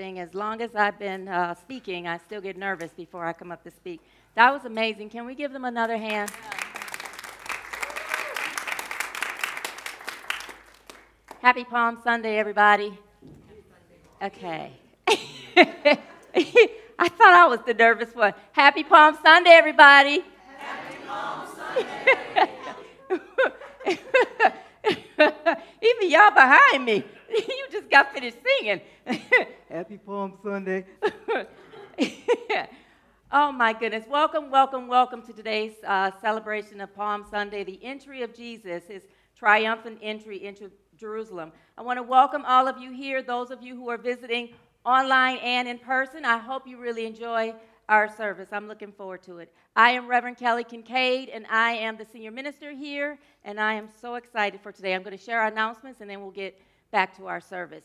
As long as I've been uh, speaking, I still get nervous before I come up to speak. That was amazing. Can we give them another hand? Yeah. Happy Palm Sunday, everybody. Okay. I thought I was the nervous one. Happy Palm Sunday, everybody. Happy Palm Sunday. Even y'all behind me, you just got finished singing. Happy Palm Sunday. oh my goodness. Welcome, welcome, welcome to today's uh, celebration of Palm Sunday, the entry of Jesus, his triumphant entry into Jerusalem. I want to welcome all of you here, those of you who are visiting online and in person. I hope you really enjoy our service. I'm looking forward to it. I am Reverend Kelly Kincaid, and I am the senior minister here, and I am so excited for today. I'm going to share our announcements, and then we'll get back to our service.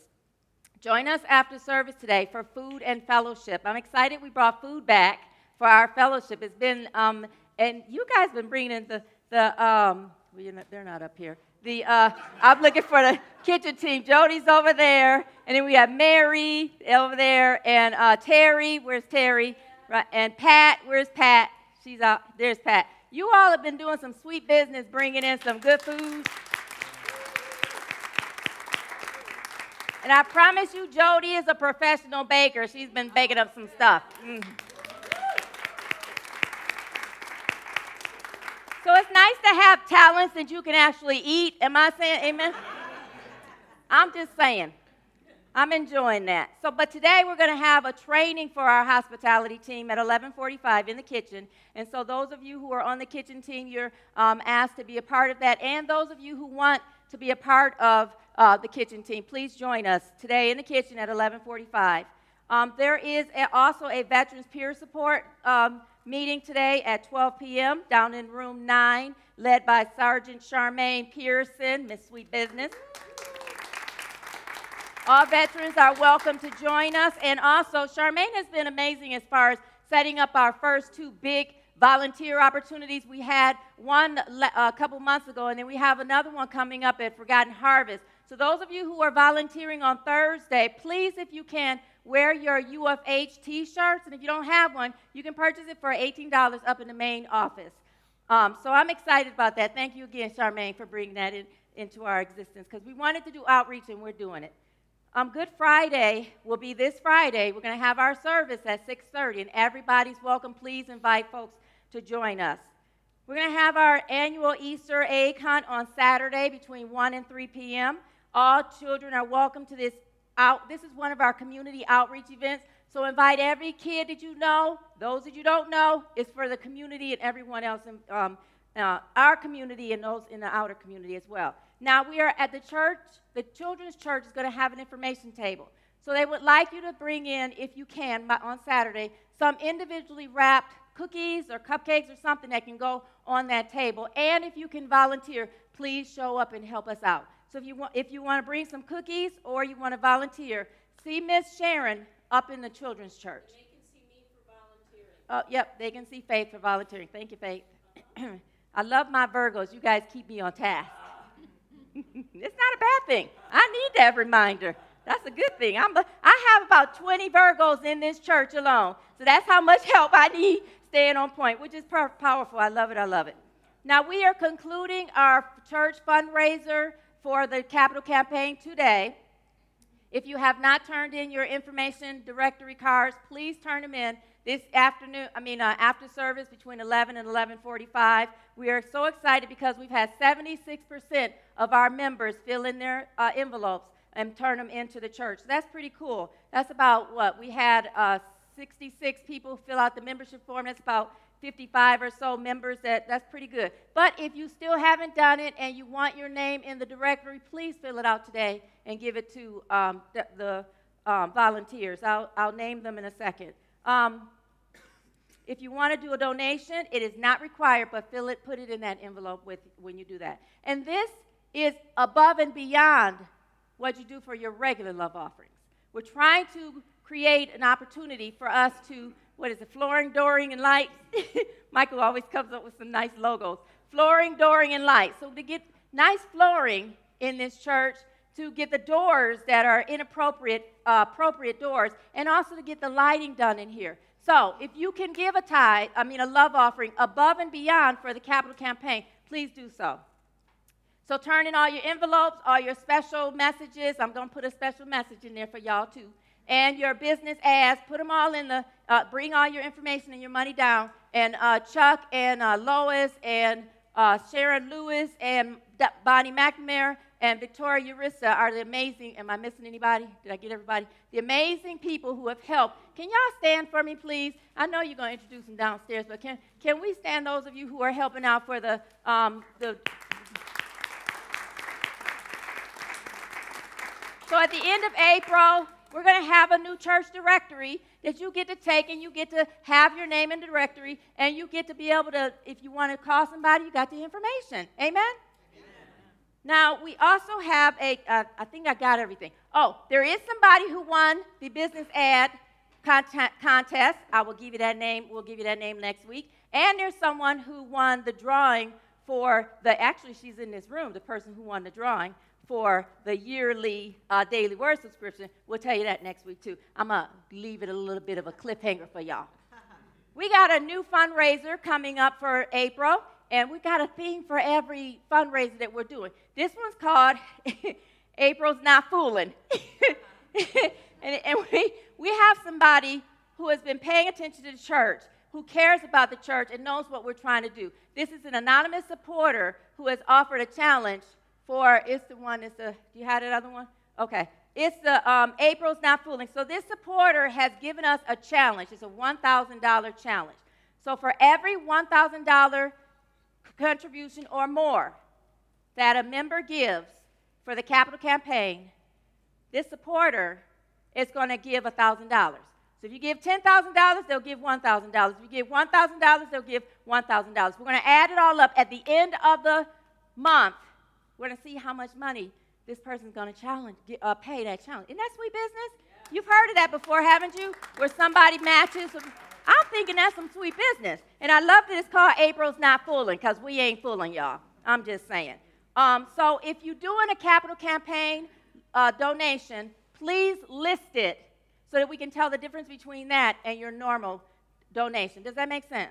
Join us after service today for food and fellowship. I'm excited we brought food back for our fellowship. It's been, um, and you guys have been bringing in the, the um, well, not, they're not up here. The, uh, I'm looking for the kitchen team. Jody's over there, and then we have Mary over there, and uh, Terry. Where's Terry? Right, and Pat, where's Pat? She's out. There's Pat. You all have been doing some sweet business, bringing in some good food. And I promise you, Jody is a professional baker. She's been baking up some stuff. Mm. So it's nice to have talents that you can actually eat. Am I saying amen? I'm just saying. I'm enjoying that. So, but today we're going to have a training for our hospitality team at 11:45 in the kitchen. And so, those of you who are on the kitchen team, you're um, asked to be a part of that. And those of you who want to be a part of uh, the kitchen team, please join us today in the kitchen at 11:45. Um, there is a, also a veterans peer support um, meeting today at 12 p.m. down in room nine, led by Sergeant Charmaine Pearson, Miss Sweet Business. All veterans are welcome to join us. And also, Charmaine has been amazing as far as setting up our first two big volunteer opportunities. We had one a couple months ago, and then we have another one coming up at Forgotten Harvest. So, those of you who are volunteering on Thursday, please, if you can, wear your UFH t shirts. And if you don't have one, you can purchase it for $18 up in the main office. Um, so, I'm excited about that. Thank you again, Charmaine, for bringing that in, into our existence because we wanted to do outreach and we're doing it. Um, Good Friday will be this Friday. We're going to have our service at 6:30, and everybody's welcome. Please invite folks to join us. We're going to have our annual Easter egg hunt on Saturday between 1 and 3 p.m. All children are welcome to this out. This is one of our community outreach events. So invite every kid that you know. Those that you don't know, it's for the community and everyone else um, uh, our community and those in the outer community as well. Now we are at the church. The children's church is going to have an information table. So they would like you to bring in, if you can, on Saturday, some individually wrapped cookies or cupcakes or something that can go on that table. And if you can volunteer, please show up and help us out. So if you want, if you want to bring some cookies or you want to volunteer, see Miss Sharon up in the children's church. They can see me for volunteering. Oh, yep, they can see Faith for volunteering. Thank you, Faith. I love my Virgos. You guys keep me on task. it's not a bad thing. I need that reminder. That's a good thing. I'm, I have about 20 Virgos in this church alone. So that's how much help I need staying on point, which is powerful. I love it. I love it. Now, we are concluding our church fundraiser for the capital campaign today. If you have not turned in your information directory cards, please turn them in this afternoon, I mean, uh, after service between 11 and 11:45. We are so excited because we've had 76% of our members fill in their uh, envelopes and turn them into the church. So that's pretty cool. That's about what we had uh, 66 people fill out the membership form. That's about 55 or so members. That that's pretty good. But if you still haven't done it and you want your name in the directory, please fill it out today and give it to um, the, the um, volunteers. I'll, I'll name them in a second. Um, if you want to do a donation, it is not required, but fill it, put it in that envelope with when you do that. And this is above and beyond what you do for your regular love offerings. We're trying to create an opportunity for us to, what is it, flooring, dooring, and lights? Michael always comes up with some nice logos. Flooring, dooring, and lights. So to get nice flooring in this church, to get the doors that are inappropriate, uh, appropriate doors, and also to get the lighting done in here. So if you can give a tithe, I mean a love offering, above and beyond for the capital campaign, please do so. So turn in all your envelopes, all your special messages. I'm going to put a special message in there for y'all too. and your business ads. Put them all in the, uh, bring all your information and your money down. And uh, Chuck and uh, Lois and uh, Sharon Lewis and Bonnie McNamara and Victoria Urissa are the amazing. Am I missing anybody? Did I get everybody? The amazing people who have helped. Can y'all stand for me, please? I know you're going to introduce them downstairs, but can, can we stand those of you who are helping out for the, um, the So at the end of April, we're going to have a new church directory that you get to take and you get to have your name in the directory and you get to be able to, if you want to call somebody, you got the information. Amen? Now, we also have a. Uh, I think I got everything. Oh, there is somebody who won the business ad contest. I will give you that name. We'll give you that name next week. And there's someone who won the drawing for the, actually, she's in this room, the person who won the drawing for the yearly uh, daily word subscription. We'll tell you that next week, too. I'm going to leave it a little bit of a cliffhanger for y'all. We got a new fundraiser coming up for April, and we got a theme for every fundraiser that we're doing. This one's called April's Not Fooling. and, and we, we have somebody who has been paying attention to the church, who cares about the church, and knows what we're trying to do. This is an anonymous supporter who has offered a challenge for, it's the one, it's the, do you have that other one? Okay. It's the um, April's Not Fooling. So this supporter has given us a challenge. It's a $1,000 challenge. So for every $1,000 contribution or more that a member gives for the capital campaign, this supporter is going to give $1,000. So if you give $10,000, they'll give $1,000. If you give $1,000, they'll give $1,000. We're going to add it all up at the end of the month. We're going to see how much money this person's going to challenge, get, uh, pay that challenge. Isn't that sweet business? You've heard of that before, haven't you? Where somebody matches. I'm thinking that's some sweet business. And I love that it's called April's Not Fooling because we ain't fooling y'all. I'm just saying. Um, so if you're doing a capital campaign uh, donation, please list it so that we can tell the difference between that and your normal donation. Does that make sense?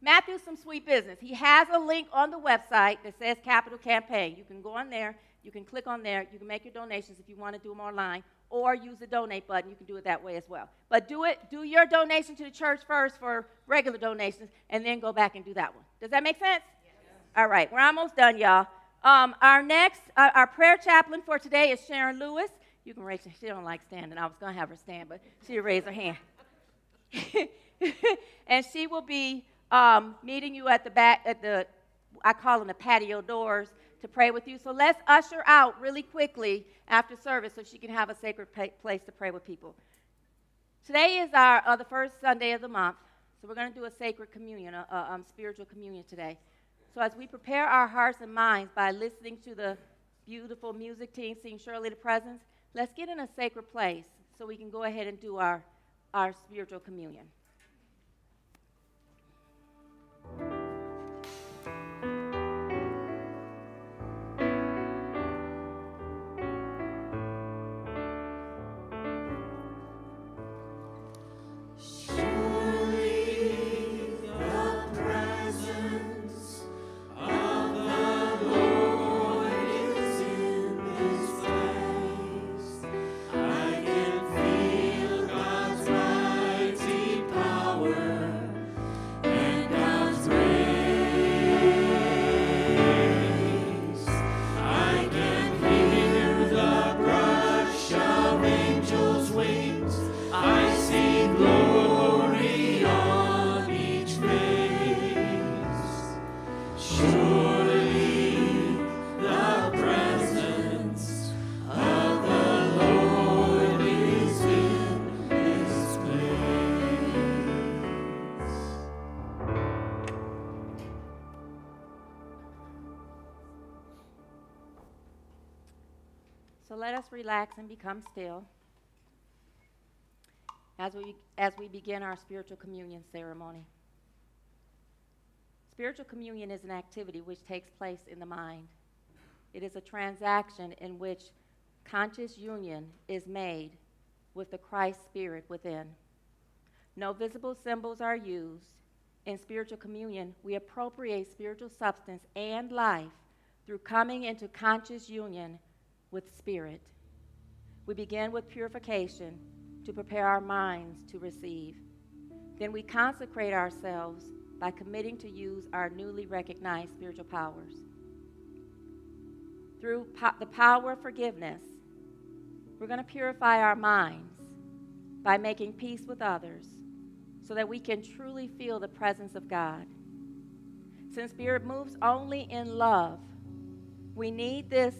Matthew's some sweet business. He has a link on the website that says Capital Campaign. You can go on there, you can click on there, you can make your donations if you want to do them online, or use the donate button. You can do it that way as well. But do it, do your donation to the church first for regular donations, and then go back and do that one. Does that make sense? Yes. All right, we're almost done, y'all. Um, our next, uh, our prayer chaplain for today is Sharon Lewis. You can raise. She don't like standing. I was going to have her stand, but she raised her hand. and she will be um, meeting you at the back, at the, I call them the patio doors, to pray with you. So let's usher out really quickly after service so she can have a sacred place to pray with people. Today is our uh, the first Sunday of the month, so we're going to do a sacred communion, a, a um, spiritual communion today. So as we prepare our hearts and minds by listening to the beautiful music team sing Surely the Presence, let's get in a sacred place so we can go ahead and do our, our spiritual communion. Let us relax and become still as we, as we begin our spiritual communion ceremony. Spiritual communion is an activity which takes place in the mind. It is a transaction in which conscious union is made with the Christ Spirit within. No visible symbols are used. In spiritual communion, we appropriate spiritual substance and life through coming into conscious union with spirit. We begin with purification to prepare our minds to receive. Then we consecrate ourselves by committing to use our newly recognized spiritual powers. Through po- the power of forgiveness, we're going to purify our minds by making peace with others so that we can truly feel the presence of God. Since Spirit moves only in love, we need this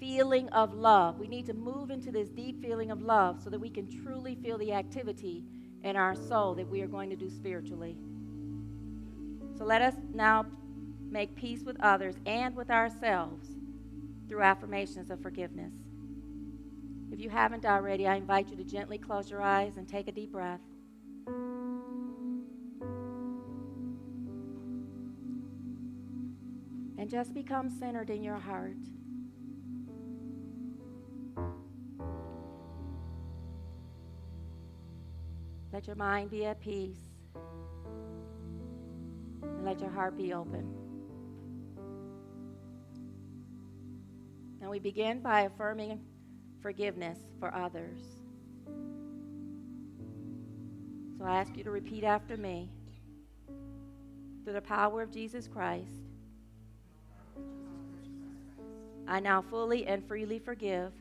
feeling of love. We need to move into this deep feeling of love so that we can truly feel the activity in our soul that we are going to do spiritually. So let us now make peace with others and with ourselves through affirmations of forgiveness. If you haven't already, I invite you to gently close your eyes and take a deep breath. And just become centered in your heart. Let your mind be at peace. And let your heart be open. And we begin by affirming forgiveness for others. So I ask you to repeat after me. Through the power of Jesus Christ, I now fully and freely forgive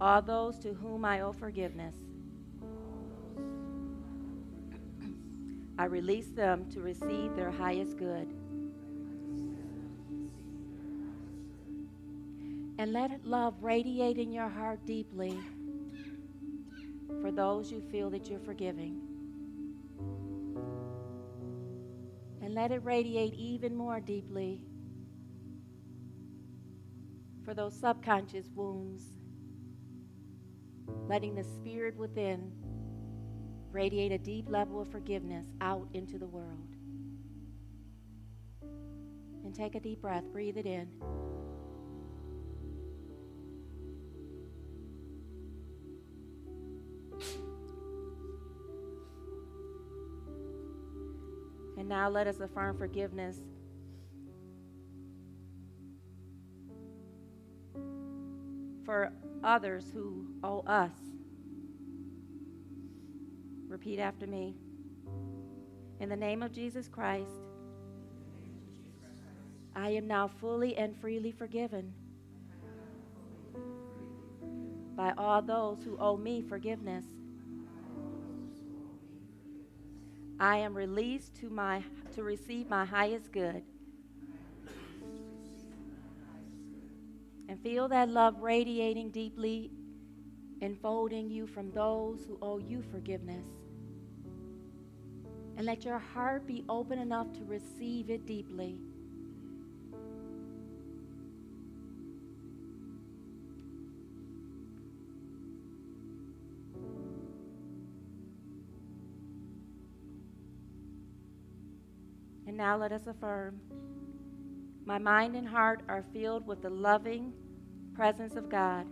all those to whom I owe forgiveness. I release them to receive their highest good. And let love radiate in your heart deeply for those you feel that you're forgiving. And let it radiate even more deeply for those subconscious wounds, letting the spirit within radiate a deep level of forgiveness out into the world. And take a deep breath, breathe it in. And now let us affirm forgiveness for others who owe us. Repeat after me. In the name of Jesus Christ, I am now fully and freely forgiven by all those who owe me forgiveness. I am released to, my, to receive my highest good. Feel that love radiating deeply, enfolding you from those who owe you forgiveness. And let your heart be open enough to receive it deeply. And now let us affirm my mind and heart are filled with the loving presence of God.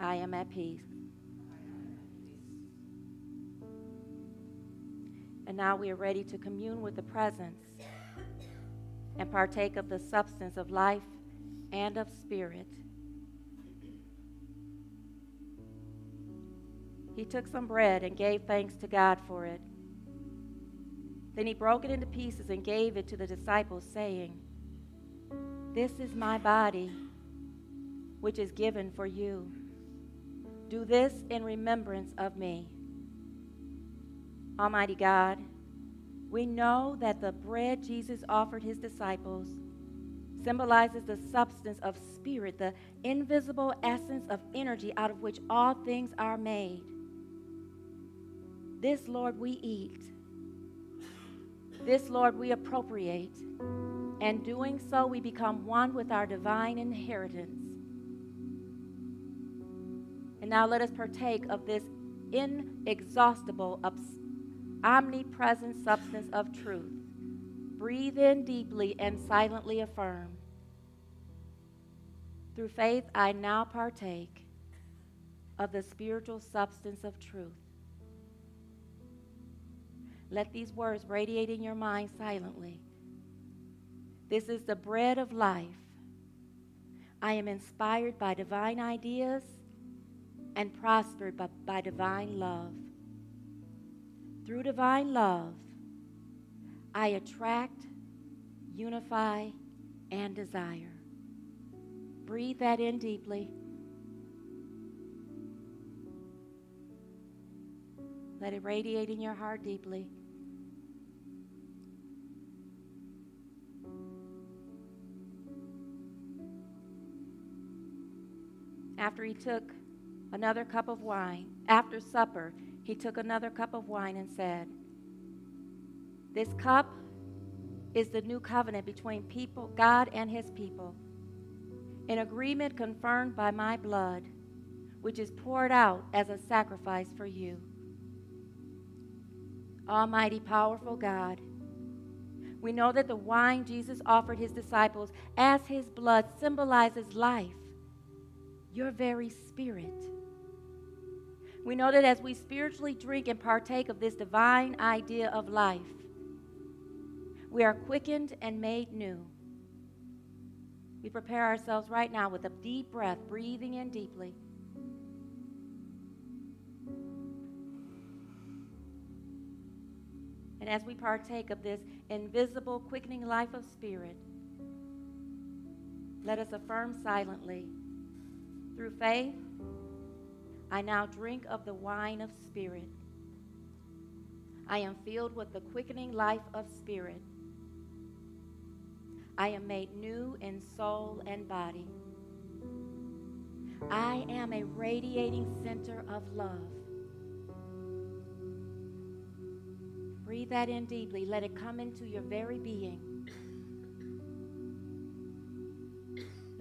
I am at peace. And now we are ready to commune with the presence and partake of the substance of life and of spirit. He took some bread and gave thanks to God for it. Then he broke it into pieces and gave it to the disciples, saying, This is my body, which is given for you. Do this in remembrance of me. Almighty God, we know that the bread Jesus offered his disciples symbolizes the substance of spirit, the invisible essence of energy out of which all things are made. This, Lord, we eat. This, Lord, we appropriate. And doing so, we become one with our divine inheritance. And now let us partake of this inexhaustible, omnipresent substance of truth. Breathe in deeply and silently affirm. Through faith, I now partake of the spiritual substance of truth. Let these words radiate in your mind silently. This is the bread of life. I am inspired by divine ideas and prospered by, by divine love. Through divine love, I attract, unify, and desire. Breathe that in deeply. Let it radiate in your heart deeply. After he took another cup of wine, after supper, he took another cup of wine and said, This cup is the new covenant between people, God and his people, an agreement confirmed by my blood, which is poured out as a sacrifice for you. Almighty, powerful God, we know that the wine Jesus offered his disciples as his blood symbolizes life, your very spirit. We know that as we spiritually drink and partake of this divine idea of life, we are quickened and made new. We prepare ourselves right now with a deep breath, breathing in deeply. And as we partake of this invisible, quickening life of spirit, let us affirm silently through faith, I now drink of the wine of spirit. I am filled with the quickening life of spirit. I am made new in soul and body. I am a radiating center of love. Breathe that in deeply. Let it come into your very being.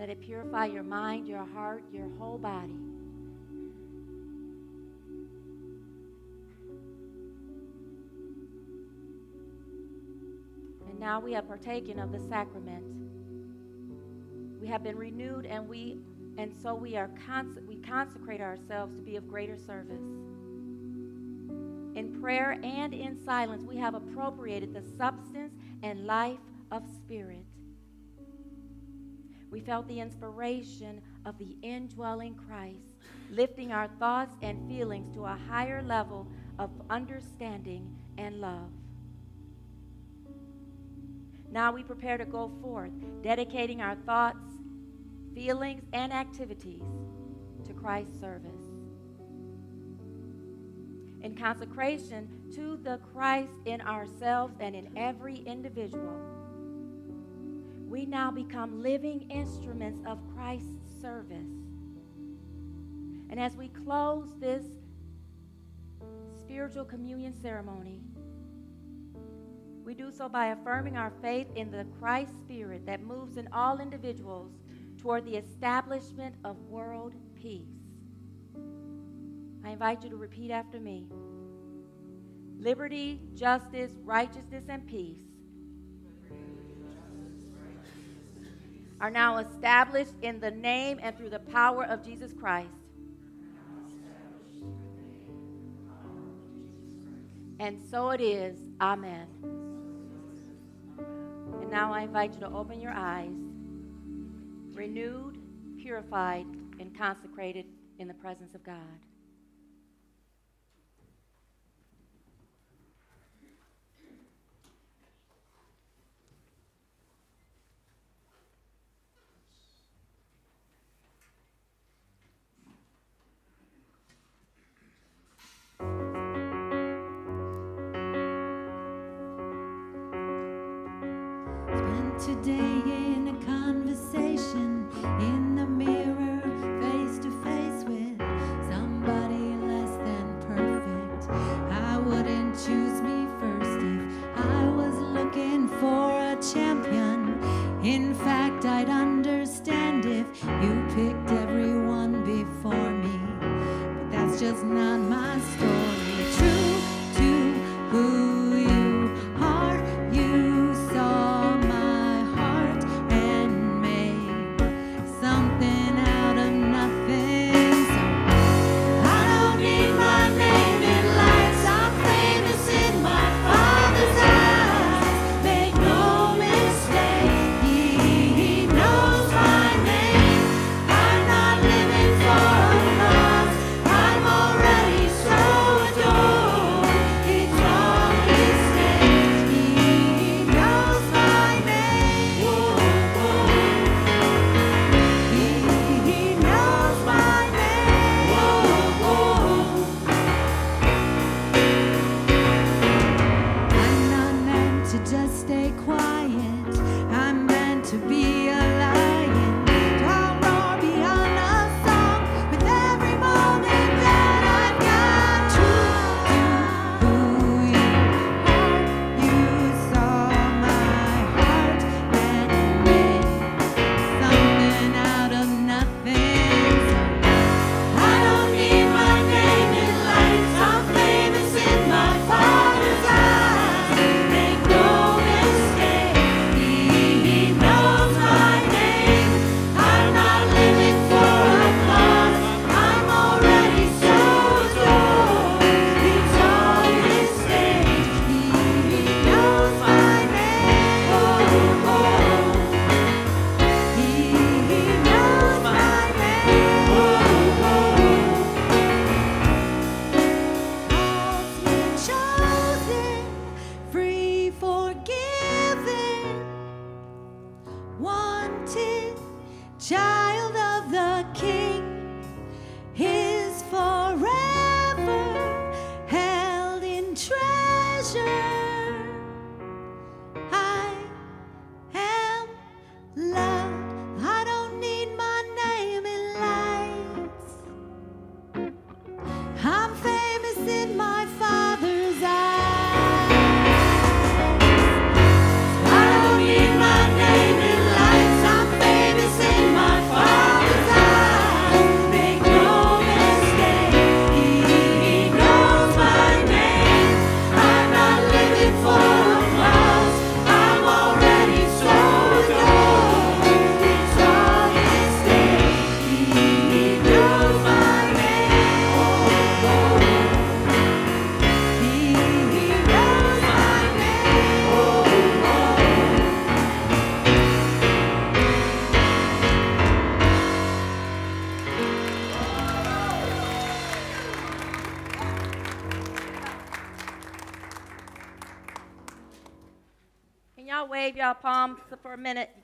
Let it purify your mind, your heart, your whole body. And now we have partaken of the sacrament. We have been renewed and we and so we are cons- we consecrate ourselves to be of greater service. In prayer and in silence, we have appropriated the substance and life of spirit. We felt the inspiration of the indwelling Christ, lifting our thoughts and feelings to a higher level of understanding and love. Now we prepare to go forth, dedicating our thoughts, feelings, and activities to Christ's service. In consecration to the Christ in ourselves and in every individual, we now become living instruments of Christ's service. And as we close this spiritual communion ceremony, we do so by affirming our faith in the Christ Spirit that moves in all individuals toward the establishment of world peace. I invite you to repeat after me liberty, justice, righteousness, and peace are now established in the name and through the power of Jesus Christ. And so it is. Amen. And now I invite you to open your eyes, renewed, purified, and consecrated in the presence of God.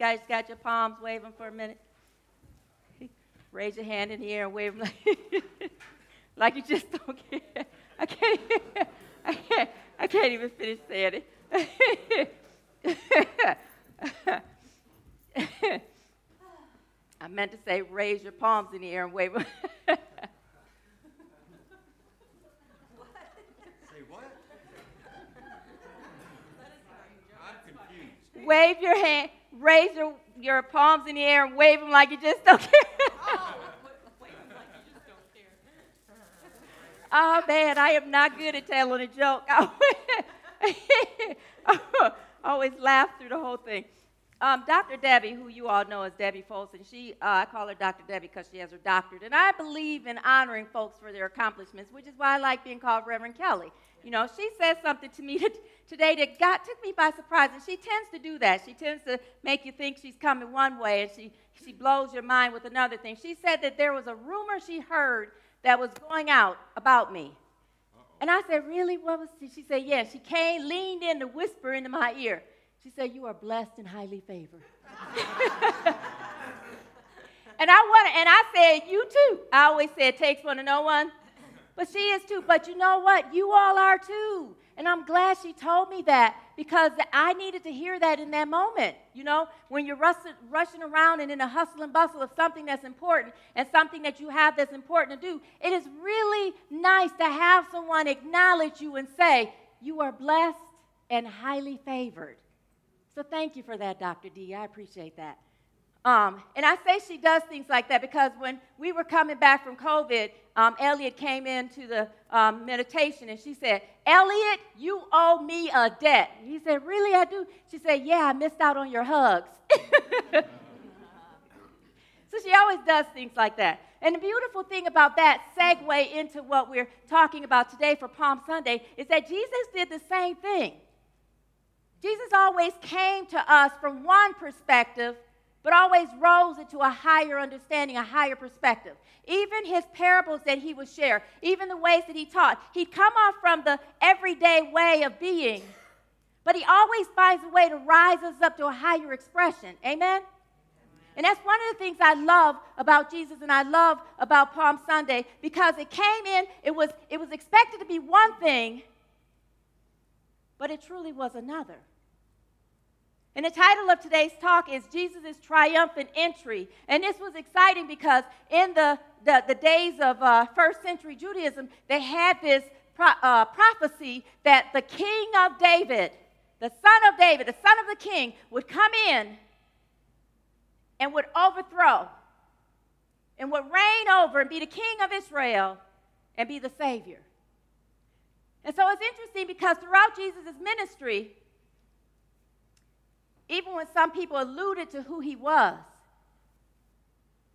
Guys got your palms, wave them for a minute. Raise your hand in the air and wave them like, like you just don't care. I can't, I can't, I can't even finish saying it. I meant to say raise your palms in the air and wave them. wave your hand, raise your, your palms in the air and wave them like you just don't care. oh man, I am not good at telling a joke. I always laugh through the whole thing. Um, Dr. Debbie, who you all know as Debbie Folsom, she, uh, I call her Dr. Debbie because she has her doctorate. And I believe in honoring folks for their accomplishments, which is why I like being called Reverend Kelly. You know, she said something to me today that got, took me by surprise. And she tends to do that. She tends to make you think she's coming one way and she, she blows your mind with another thing. She said that there was a rumor she heard that was going out about me. And I said, Really? What was it? She said, Yeah. She came, leaned in to whisper into my ear. She said, You are blessed and highly favored. and I want and I said, You too. I always say it takes one to know one. But she is too. But you know what? You all are too. And I'm glad she told me that because I needed to hear that in that moment. You know, when you're rushing, around and in a hustle and bustle of something that's important and something that you have that's important to do, it is really nice to have someone acknowledge you and say, You are blessed and highly favored. So thank you for that, Dr. D. I appreciate that. Um, and I say she does things like that because when we were coming back from COVID, um, Elliot came into the um, meditation and she said, Elliot, you owe me a debt. He said, Really, I do? She said, Yeah, I missed out on your hugs. so she always does things like that. And the beautiful thing about that segue into what we're talking about today for Palm Sunday is that Jesus did the same thing. Jesus always came to us from one perspective, but always rose into a higher understanding, a higher perspective. Even his parables that he would share, even the ways that he taught, he'd come off from the everyday way of being, but he always finds a way to rise us up to a higher expression. Amen? And that's one of the things I love about Jesus and I love about Palm Sunday because it came in, it was, it was expected to be one thing, but it truly was another. And the title of today's talk is Jesus' Triumphant Entry. And this was exciting because in the, the, the days of uh, first century Judaism, they had this pro- uh, prophecy that the king of David, the son of David, the son of the king, would come in and would overthrow and would reign over and be the king of Israel and be the Savior. And so it's interesting because throughout Jesus' ministry, even when some people alluded to who he was,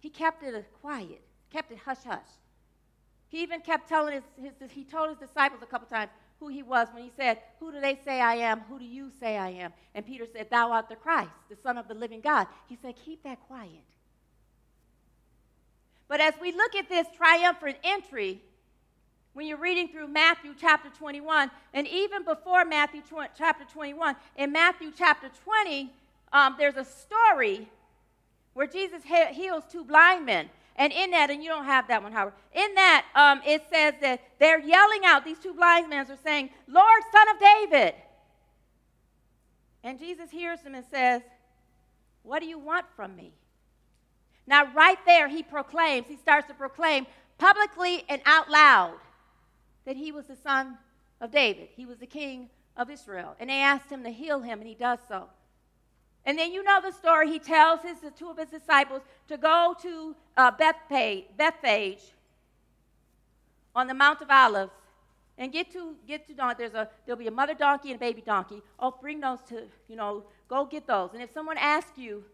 he kept it quiet, kept it hush hush. He even kept telling his, his, he told his disciples a couple times who he was when he said, Who do they say I am? Who do you say I am? And Peter said, Thou art the Christ, the Son of the living God. He said, Keep that quiet. But as we look at this triumphant entry, when you're reading through Matthew chapter 21, and even before Matthew tw- chapter 21, in Matthew chapter 20, um, there's a story where Jesus he- heals two blind men. And in that, and you don't have that one, Howard, in that, um, it says that they're yelling out, these two blind men are saying, Lord, son of David. And Jesus hears them and says, What do you want from me? Now, right there, he proclaims, he starts to proclaim publicly and out loud that he was the son of David. He was the king of Israel. And they asked him to heal him, and he does so. And then you know the story. He tells his, the two of his disciples to go to uh, Bethphage on the Mount of Olives and get to get to there's a there'll be a mother donkey and a baby donkey. Oh, bring those to you know go get those. And if someone asks you,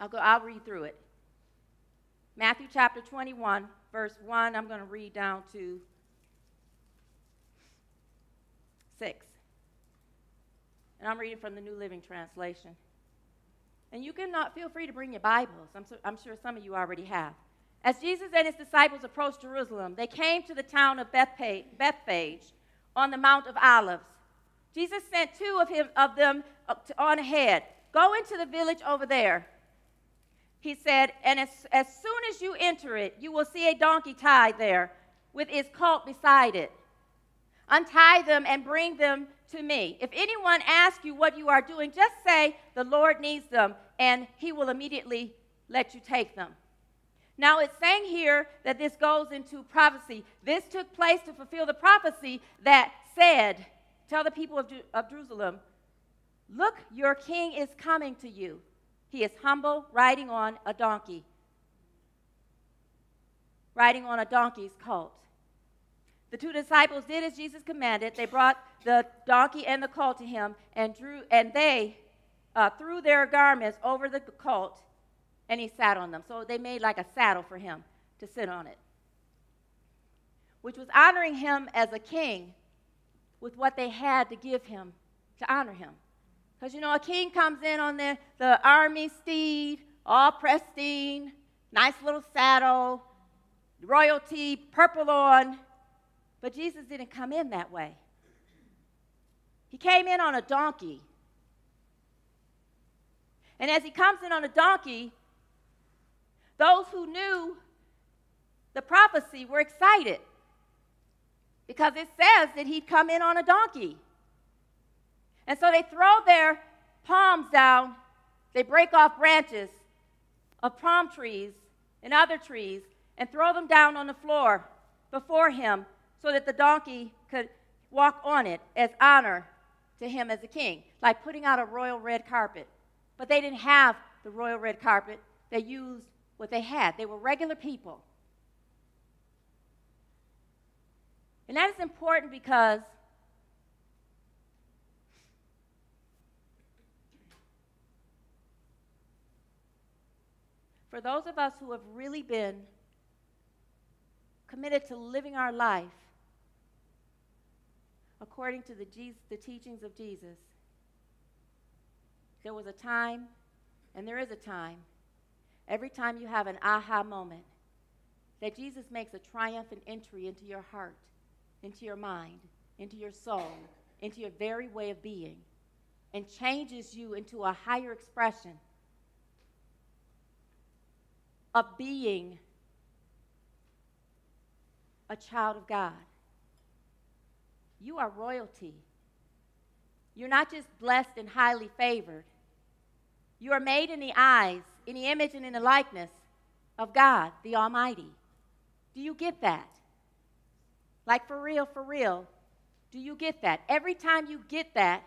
I'll go. I'll read through it. Matthew chapter 21, verse 1. I'm going to read down to 6. And I'm reading from the New Living Translation. And you can feel free to bring your Bibles. I'm, su- I'm sure some of you already have. As Jesus and his disciples approached Jerusalem, they came to the town of Bethphage on the Mount of Olives. Jesus sent two of, him, of them on ahead. Go into the village over there. He said, and as, as soon as you enter it, you will see a donkey tied there with its colt beside it. Untie them and bring them to me. If anyone asks you what you are doing, just say, The Lord needs them, and he will immediately let you take them. Now, it's saying here that this goes into prophecy. This took place to fulfill the prophecy that said, Tell the people of, Jerusalem, Look, your king is coming to you. He is humble, riding on a donkey, riding on a donkey's colt. The two disciples did as Jesus commanded. They brought the donkey and the colt to him, and drew, and they uh, threw their garments over the colt, and he sat on them. So they made like a saddle for him to sit on it, which was honoring him as a king with what they had to give him to honor him. Because you know, a king comes in on the, the army steed, all pristine, nice little saddle, royalty, purple on. But Jesus didn't come in that way. He came in on a donkey. And as he comes in on a donkey, those who knew the prophecy were excited because it says that he'd come in on a donkey. And so they throw their palms down, they break off branches of palm trees and other trees and throw them down on the floor before him so that the donkey could walk on it as honor to him as a king, like putting out a royal red carpet. But they didn't have the royal red carpet, they used what they had. They were regular people. And that is important because for those of us who have really been committed to living our life according to the, Jesus, the teachings of Jesus, there was a time, and there is a time, every time you have an aha moment, that Jesus makes a triumphant entry into your heart, into your mind, into your soul, into your very way of being, and changes you into a higher expression of being a child of God. You are royalty. You're not just blessed and highly favored. You are made in the eyes, in the image, and in the likeness of God, the Almighty. Do you get that? Like for real, for real. Do you get that? Every time you get that,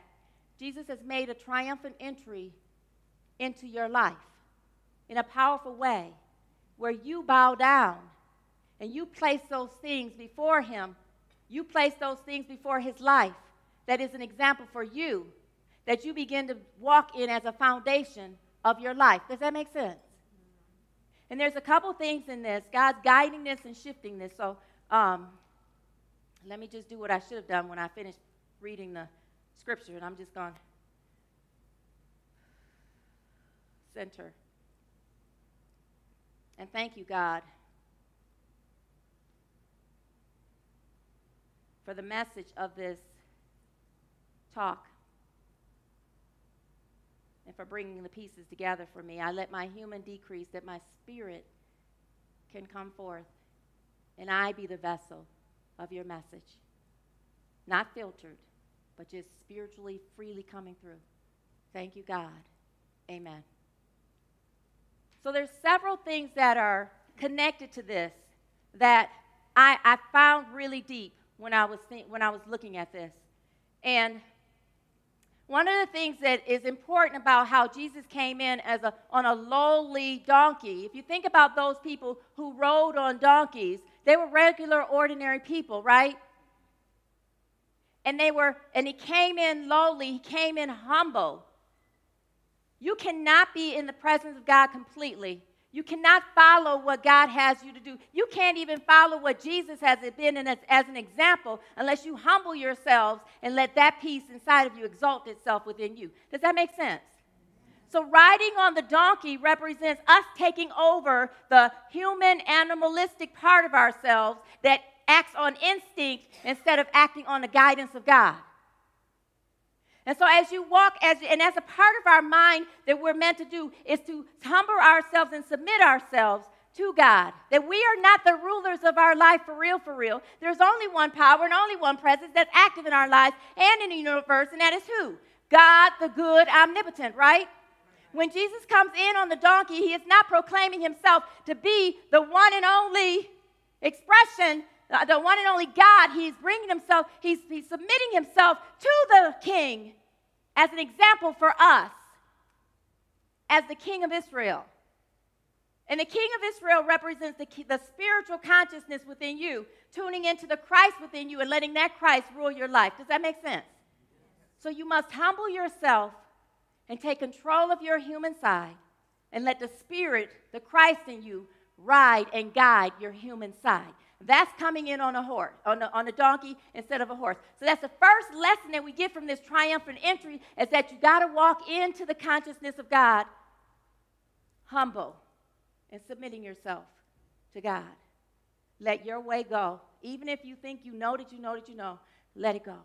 Jesus has made a triumphant entry into your life in a powerful way where you bow down and you place those things before Him. You place those things before His life that is an example for you that you begin to walk in as a foundation of your life. Does that make sense? And there's a couple things in this. God's guiding this and shifting this. So um, let me just do what I should have done when I finished reading the scripture. And I'm just going center. And thank you, God, for the message of this talk. and for bringing the pieces together for me. I let my human decrease that my spirit can come forth, and I be the vessel of your message. Not filtered, but just spiritually, freely coming through. Thank you, God. Amen. So there's several things that are connected to this that I, I found really deep when I was think, when I was looking at this. And one of the things that is important about how Jesus came in as a, on a lowly donkey, if you think about those people who rode on donkeys, they were regular, ordinary people, right? And they were, and he came in lowly, he came in humble. You cannot be in the presence of God completely. You cannot follow what God has you to do. You can't even follow what Jesus has been in as, as an example unless you humble yourselves and let that peace inside of you exalt itself within you. Does that make sense? So, riding on the donkey represents us taking over the human, animalistic part of ourselves that acts on instinct instead of acting on the guidance of God. And so, as you walk, as, and as a part of our mind that we're meant to do, is to humble ourselves and submit ourselves to God. That we are not the rulers of our life for real, for real. There's only one power and only one presence that's active in our lives and in the universe, and that is who? God, the good, omnipotent, right? When Jesus comes in on the donkey, he is not proclaiming himself to be the one and only expression Uh, the one and only God, he's bringing himself, he's, he's submitting himself to the king as an example for us, as the king of Israel. And the king of Israel represents the, the spiritual consciousness within you, tuning into the Christ within you and letting that Christ rule your life. Does that make sense? So you must humble yourself and take control of your human side and let the Spirit, the Christ in you, ride and guide your human side. That's coming in on a horse, on a, on a donkey instead of a horse. So that's the first lesson that we get from this triumphant entry is that you got to walk into the consciousness of God humble and submitting yourself to God. Let your way go. Even if you think you know that you know that you know, let it go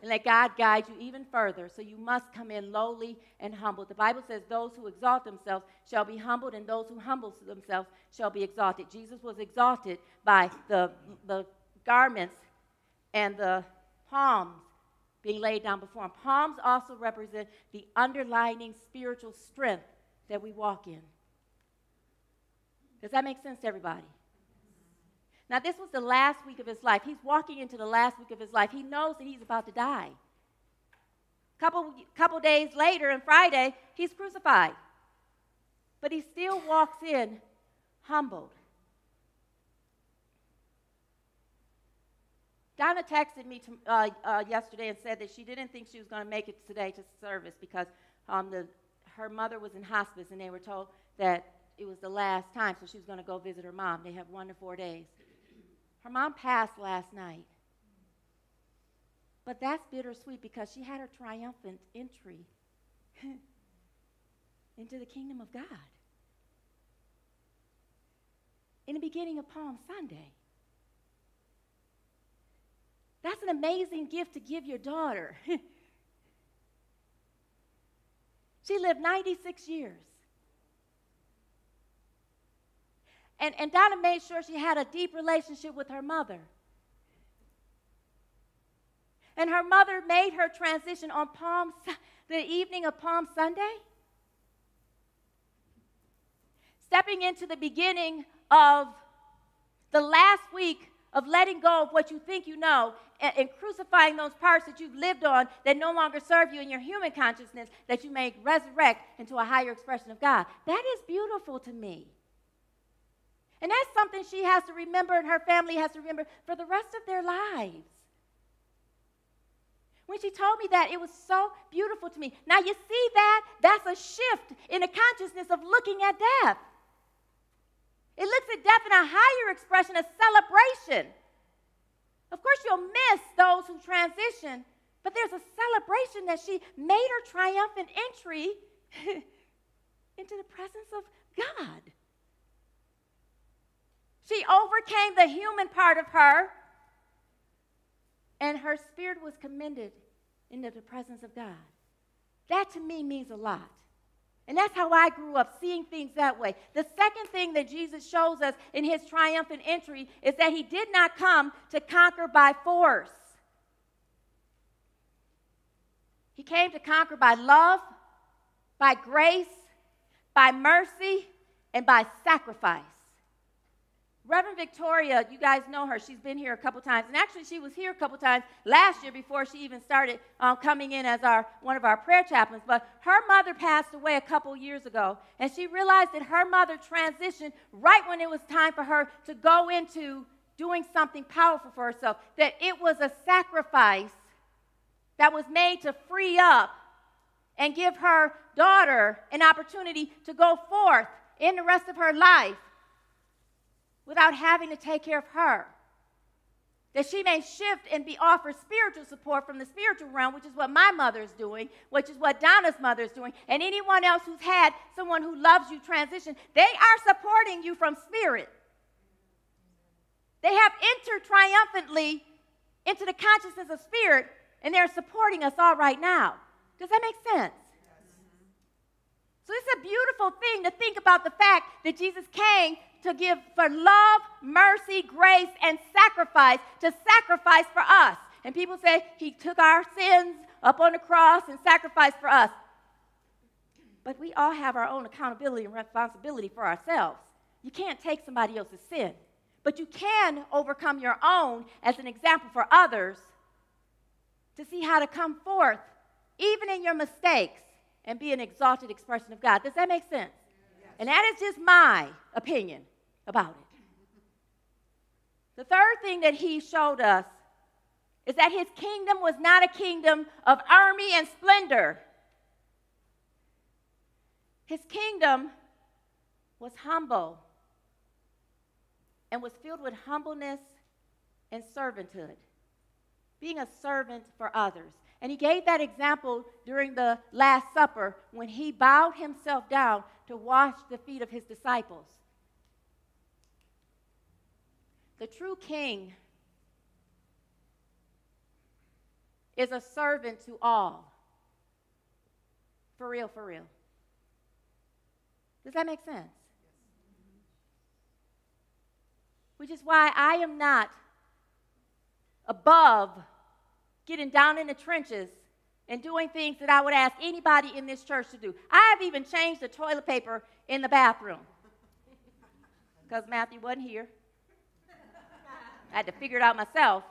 and let God guide you even further. So you must come in lowly and humble. The Bible says, Those who exalt themselves shall be humbled, and those who humble themselves shall be exalted. Jesus was exalted by the, the garments and the palms being laid down before him. Palms also represent the underlining spiritual strength that we walk in. Does that make sense to everybody? Now, this was the last week of his life. He's walking into the last week of his life. He knows that he's about to die. Couple, couple days later, on Friday, he's crucified. But he still walks in humbled. Donna texted me to, uh, uh, yesterday and said that she didn't think she was going to make it today to service because um, the, her mother was in hospice and they were told that it was the last time, so she was going to go visit her mom. They have one to four days. Her mom passed last night. But that's bittersweet because she had her triumphant entry into the kingdom of God in the beginning of Palm Sunday. That's an amazing gift to give your daughter. she lived 96 years. And, and Donna made sure she had a deep relationship with her mother. And her mother made her transition on Palm, the evening of Palm Sunday. Stepping into the beginning of the last week of letting go of what you think you know and, and, crucifying those parts that you've lived on that no longer serve you in your human consciousness that you may resurrect into a higher expression of God. That is beautiful to me. And that's something she has to remember and her family has to remember for the rest of their lives. When she told me that, it was so beautiful to me. Now, you see that? That's a shift in the consciousness of looking at death. It looks at death in a higher expression, a celebration. Of course, you'll miss those who transition, but there's a celebration that she made her triumphant entry into the presence of God. She overcame the human part of her, and her spirit was commended into the presence of God. That to me means a lot. And that's how I grew up, seeing things that way. The second thing that Jesus shows us in his triumphant entry is that he did not come to conquer by force. He came to conquer by love, by grace, by mercy, and by sacrifice. Reverend Victoria, you guys know her. She's been here a couple times, and actually, she was here a couple times last year before she even started um, coming in as our one of our prayer chaplains. But her mother passed away a couple years ago, and she realized that her mother transitioned right when it was time for her to go into doing something powerful for herself. That it was a sacrifice that was made to free up and give her daughter an opportunity to go forth in the rest of her life without having to take care of her. That she may shift and be offered spiritual support from the spiritual realm, which is what my mother is doing, which is what Donna's mother is doing, and anyone else who's had someone who loves you transition, they are supporting you from spirit. They have entered triumphantly into the consciousness of spirit, and they're supporting us all right now. Does that make sense? So it's a beautiful thing to think about the fact that Jesus came to give for love, mercy, grace, and sacrifice, to sacrifice for us. And people say he took our sins up on the cross and sacrificed for us. But we all have our own accountability and responsibility for ourselves. You can't take somebody else's sin, but you can overcome your own as an example for others to see how to come forth, even in your mistakes, and be an exalted expression of God. Does that make sense? And that is just my opinion about it. The third thing that he showed us is that his kingdom was not a kingdom of army and splendor. His kingdom was humble and was filled with humbleness and servanthood, being a servant for others. And he gave that example during the Last Supper when he bowed himself down to wash the feet of his disciples. The true king is a servant to all. For real, for real. Does that make sense? Which is why I am not above getting down in the trenches and doing things that I would ask anybody in this church to do. I have even changed the toilet paper in the bathroom because Matthew wasn't here. I had to figure it out myself.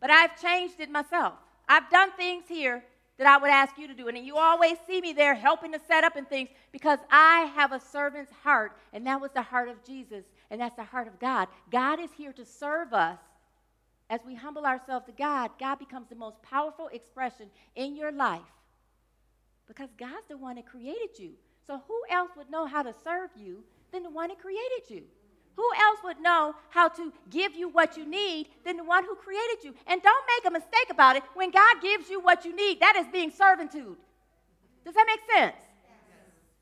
But I've changed it myself. I've done things here that I would ask you to do. And you always see me there helping to set up and things because I have a servant's heart, and that was the heart of Jesus, and that's the heart of God. God is here to serve us. As we humble ourselves to God, God becomes the most powerful expression in your life because God's the one that created you. So, who else would know how to serve you than the one that created you? Who else would know how to give you what you need than the one who created you? And don't make a mistake about it. When God gives you what you need, that is being servitude. Does that make sense?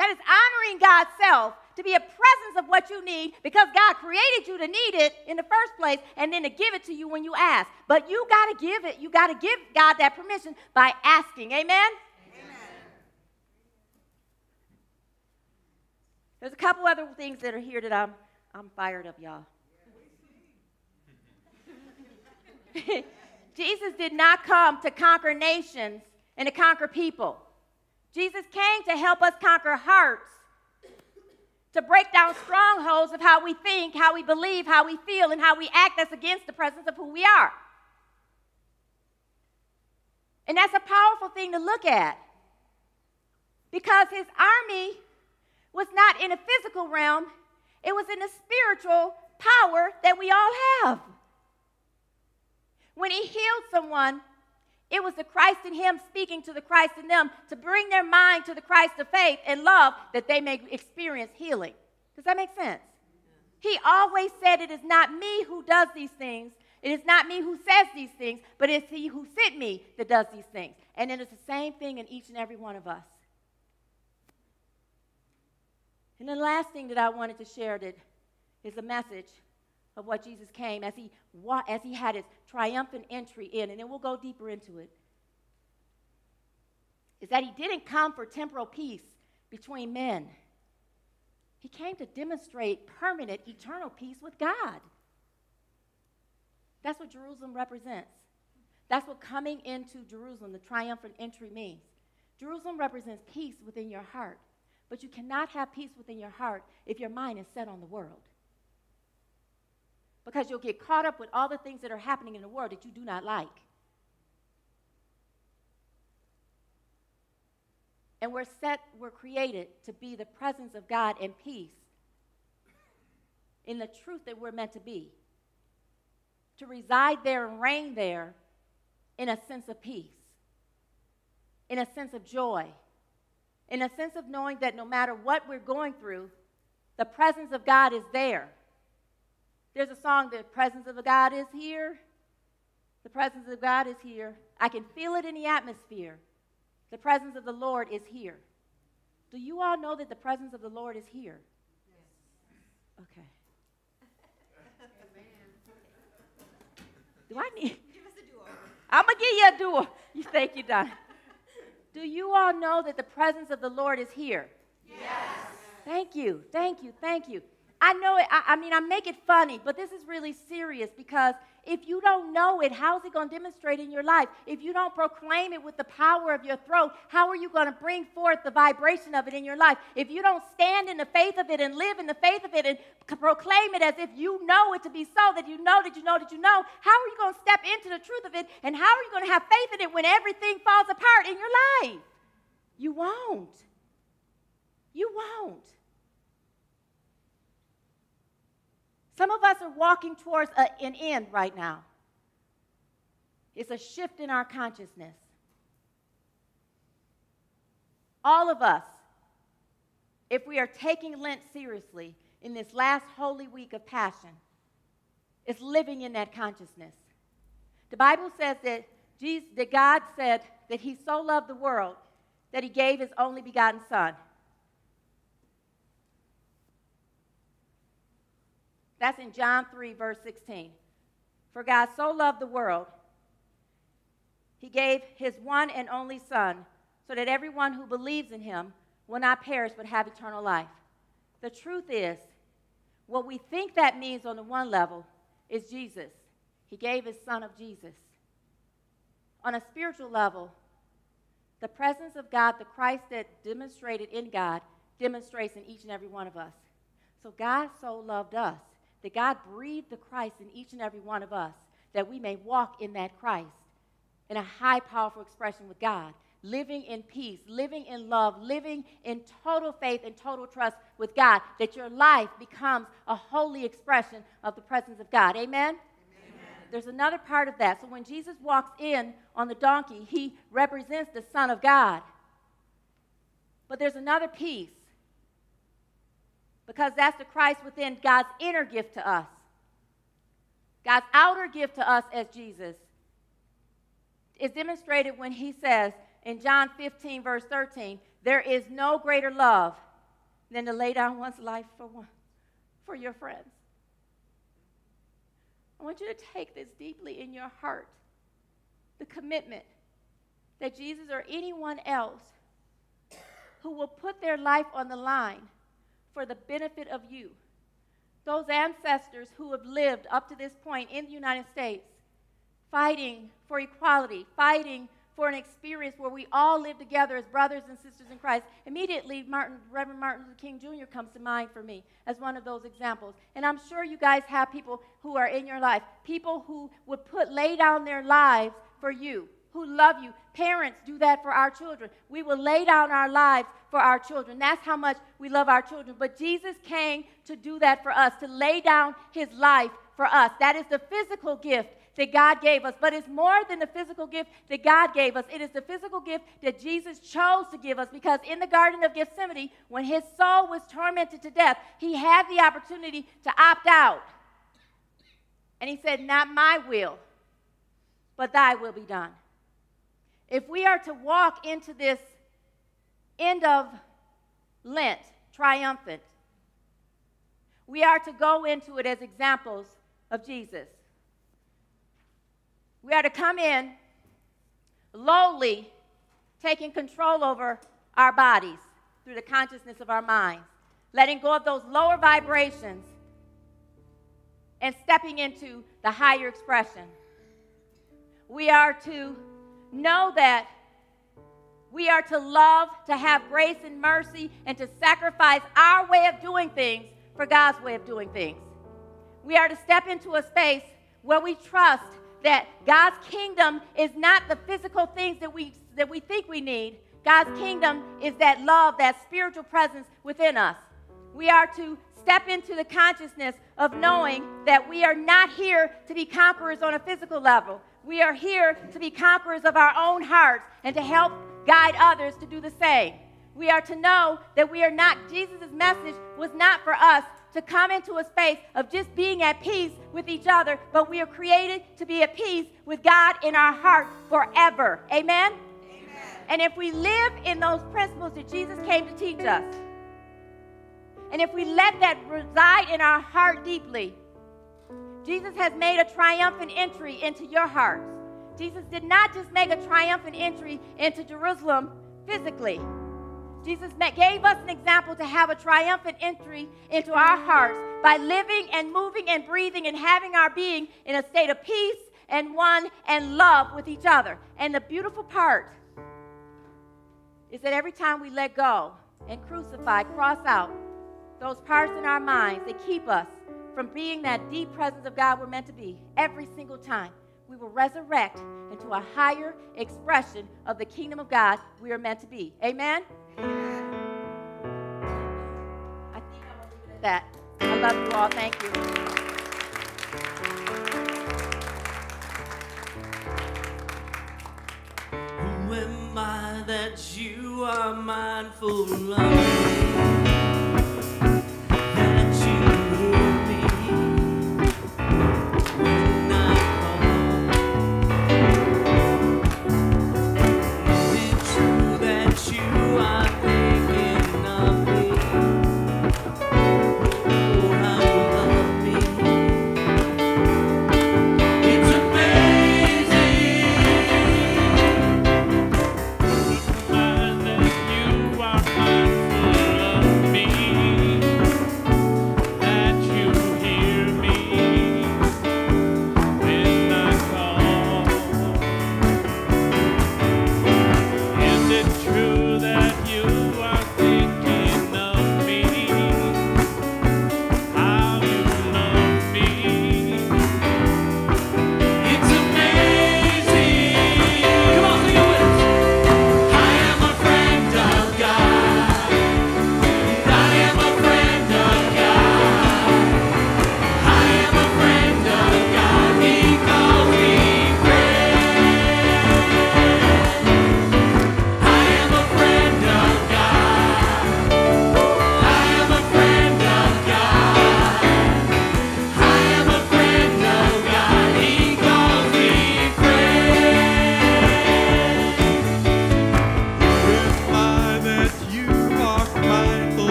That is honoring God's self to be a presence of what you need because God created you to need it in the first place and then to give it to you when you ask. But you got to give it. You got to give God that permission by asking. Amen? Amen? There's a couple other things that are here that I'm I'm fired up, y'all. Jesus did not come to conquer nations and to conquer people. Jesus came to help us conquer hearts, to break down strongholds of how we think, how we believe, how we feel, and how we act that's against the presence of who we are. And that's a powerful thing to look at because his army was not in a physical realm, it was in the spiritual power that we all have. When he healed someone, it was the Christ in him speaking to the Christ in them to bring their mind to the Christ of faith and love that they may experience healing. Does that make sense? He always said, It is not me who does these things. It is not me who says these things, but it's he who sent me that does these things. And it is the same thing in each and every one of us. And the last thing that I wanted to share that is a message of what Jesus came as he, as he had his triumphant entry in, and then we'll go deeper into it. is that he didn't come for temporal peace between men. He came to demonstrate permanent, eternal peace with God. That's what Jerusalem represents. That's what coming into Jerusalem, the triumphant entry, means. Jerusalem represents peace within your heart, but you cannot have peace within your heart if your mind is set on the world. Because you'll get caught up with all the things that are happening in the world that you do not like. And we're set, we're created to be the presence of God and peace in the truth that we're meant to be. To reside there and reign there in a sense of peace, in a sense of joy, in a sense of knowing that no matter what we're going through, the presence of God is there. There's a song, The Presence of God is here. The presence of God is here. I can feel it in the atmosphere. The presence of the Lord is here. Do you all know that the presence of the Lord is here? Yes. Okay. Do I need? Give us a duo. I'm gonna give you a duo. You think you're done? Do you all know that the presence of the Lord is here? Yes. Thank you, thank you, thank you. I know it, I, I, mean, I make it funny, but this is really serious because if you don't know it, how's it going to demonstrate in your life? If you don't proclaim it with the power of your throat, how are you going to bring forth the vibration of it in your life? If you don't stand in the faith of it and live in the faith of it and proclaim it as if you know it to be so, that you know that you know that you know, how are you going to step into the truth of it? And how are you going to have faith in it when everything falls apart in your life? You won't. You won't. Some of us are walking towards a, an end right now. It's a shift in our consciousness. All of us, if we are taking Lent seriously in this last holy week of Passion, is living in that consciousness. The Bible says that, Jesus, that God said that He so loved the world that He gave His only begotten Son That's in John 3, verse 16. For God so loved the world, he gave his one and only Son, so that everyone who believes in him will not perish but have eternal life. The truth is, what we think that means on the one level is Jesus. He gave his Son of Jesus. On a spiritual level, the presence of God, the Christ that demonstrated in God, demonstrates in each and every one of us. So God so loved us that God breathed the Christ in each and every one of us, that we may walk in that Christ in a high, powerful expression with God, living in peace, living in love, living in total faith and total trust with God, that your life becomes a holy expression of the presence of God. Amen? Amen? There's another part of that. So when Jesus walks in on the donkey, he represents the Son of God. But there's another piece because that's the Christ within God's inner gift to us. God's outer gift to us as Jesus is demonstrated when he says in John 15, verse 13, there is no greater love than to lay down one's life for, one, for your friends. I want you to take this deeply in your heart the commitment that Jesus or anyone else who will put their life on the line for the benefit of you. Those ancestors who have lived up to this point in the United States, fighting for equality, fighting for an experience where we all live together as brothers and sisters in Christ. Immediately, Martin, Reverend Martin Luther King Jr. comes to mind for me as one of those examples. And I'm sure you guys have people who are in your life, people who would put lay down their lives for you who love you. Parents do that for our children. We will lay down our lives for our children. That's how much we love our children. But Jesus came to do that for us, to lay down his life for us. That is the physical gift that God gave us. But it's more than the physical gift that God gave us. It is the physical gift that Jesus chose to give us because in the Garden of Gethsemane, when his soul was tormented to death, he had the opportunity to opt out. And he said, Not my will, but thy will be done. If we are to walk into this end of Lent triumphant, we are to go into it as examples of Jesus. We are to come in lowly taking control over our bodies through the consciousness of our minds, letting go of those lower vibrations and stepping into the higher expression. We are to know that we are to love, to have grace and mercy, and to sacrifice our way of doing things for God's way of doing things. We are to step into a space where we trust that God's kingdom is not the physical things that we, that we think we need. God's kingdom is that love, that spiritual presence within us. We are to step into the consciousness of knowing that we are not here to be conquerors on a physical level. We are here to be conquerors of our own hearts and to help guide others to do the same. We are to know that we are not, Jesus' message was not for us to come into a space of just being at peace with each other, but we are created to be at peace with God in our heart forever. Amen? Amen. And if we live in those principles that Jesus came to teach us, and if we let that reside in our heart deeply, Jesus has made a triumphant entry into your hearts. Jesus did not just make a triumphant entry into Jerusalem physically. Jesus gave us an example to have a triumphant entry into our hearts by living and moving and breathing and having our being in a state of peace and one and love with each other. And the beautiful part is that every time we let go and crucify, cross out those parts in our minds that keep us from being that deep presence of God we're meant to be, every single time we will resurrect into a higher expression of the kingdom of God we are meant to be. Amen? I think I'm going to leave it at that. I love you all. Thank you. Who am I that you are mindful of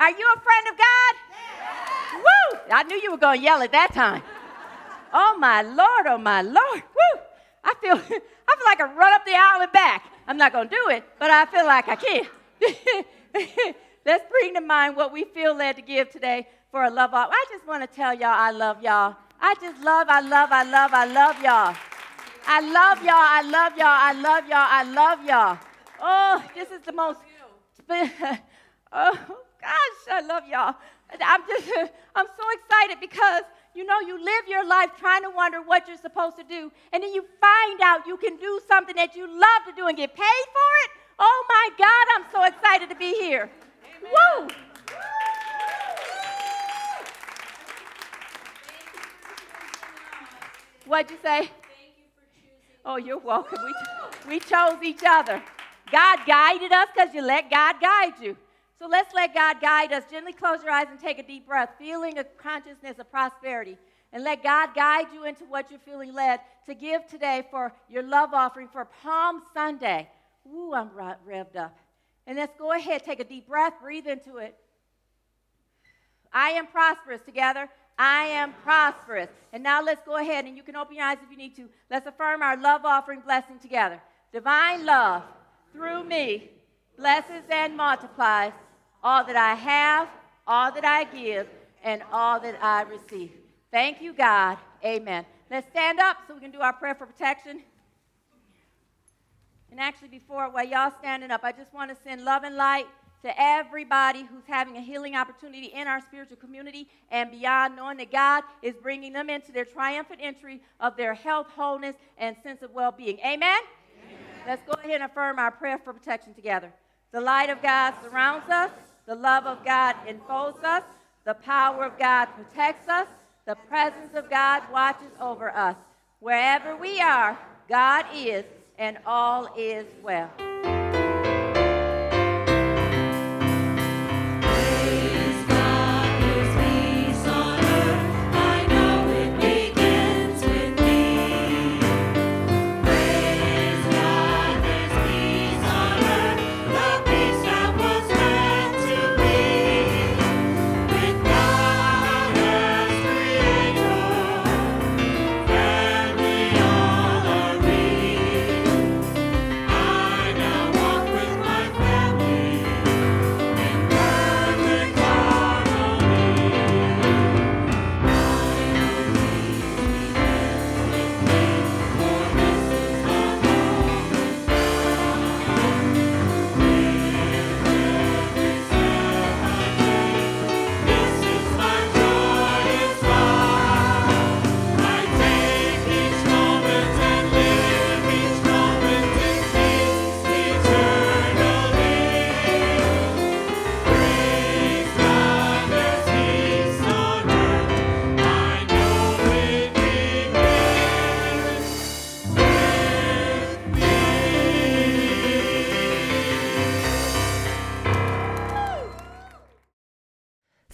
Are you a friend of God? Woo! I knew you were going to yell at that time. Oh my Lord, oh my Lord. Woo! I feel, I feel like I run up the aisle and back. I'm not going to do it, but I feel like I can. Let's bring to mind what we feel led to give today for a love off. I just want to tell y'all I love y'all. I just love, I love, I love, I love y'all. I love y'all, I love y'all, I love y'all, I love y'all. Oh, this is the most. oh gosh, I love y'all. I'm just, I'm so excited because you know you live your life trying to wonder what you're supposed to do, and then you find out you can do something that you love to do and get paid for it. Oh my God, I'm so excited to be here. Woo! What'd you say? Oh, you're welcome. We, we chose each other. God guided us because you let God guide you. So let's let God guide us. Gently close your eyes and take a deep breath, feeling a consciousness of prosperity. And let God guide you into what you're feeling led to give today for your love offering for Palm Sunday. Ooh, I'm revved up. And let's go ahead, take a deep breath, breathe into it. I am prosperous together. I am prosperous. And now let's go ahead and you can open your eyes if you need to. Let's affirm our love offering blessing together. Divine love through me blesses and multiplies all that I have, all that I give, and all that I receive. Thank you, God. Amen. Let's stand up so we can do our prayer for protection. And actually, before while y'all standing up, I just want to send love and light to everybody who's having a healing opportunity in our spiritual community and beyond, knowing that God is bringing them into their triumphant entry of their health, wholeness, and sense of well being. Amen? Amen? Let's go ahead and affirm our prayer for protection together. The light of God surrounds us, the love of God enfolds us, the power of God protects us, the presence of God watches over us. Wherever we are, God is, and all is well.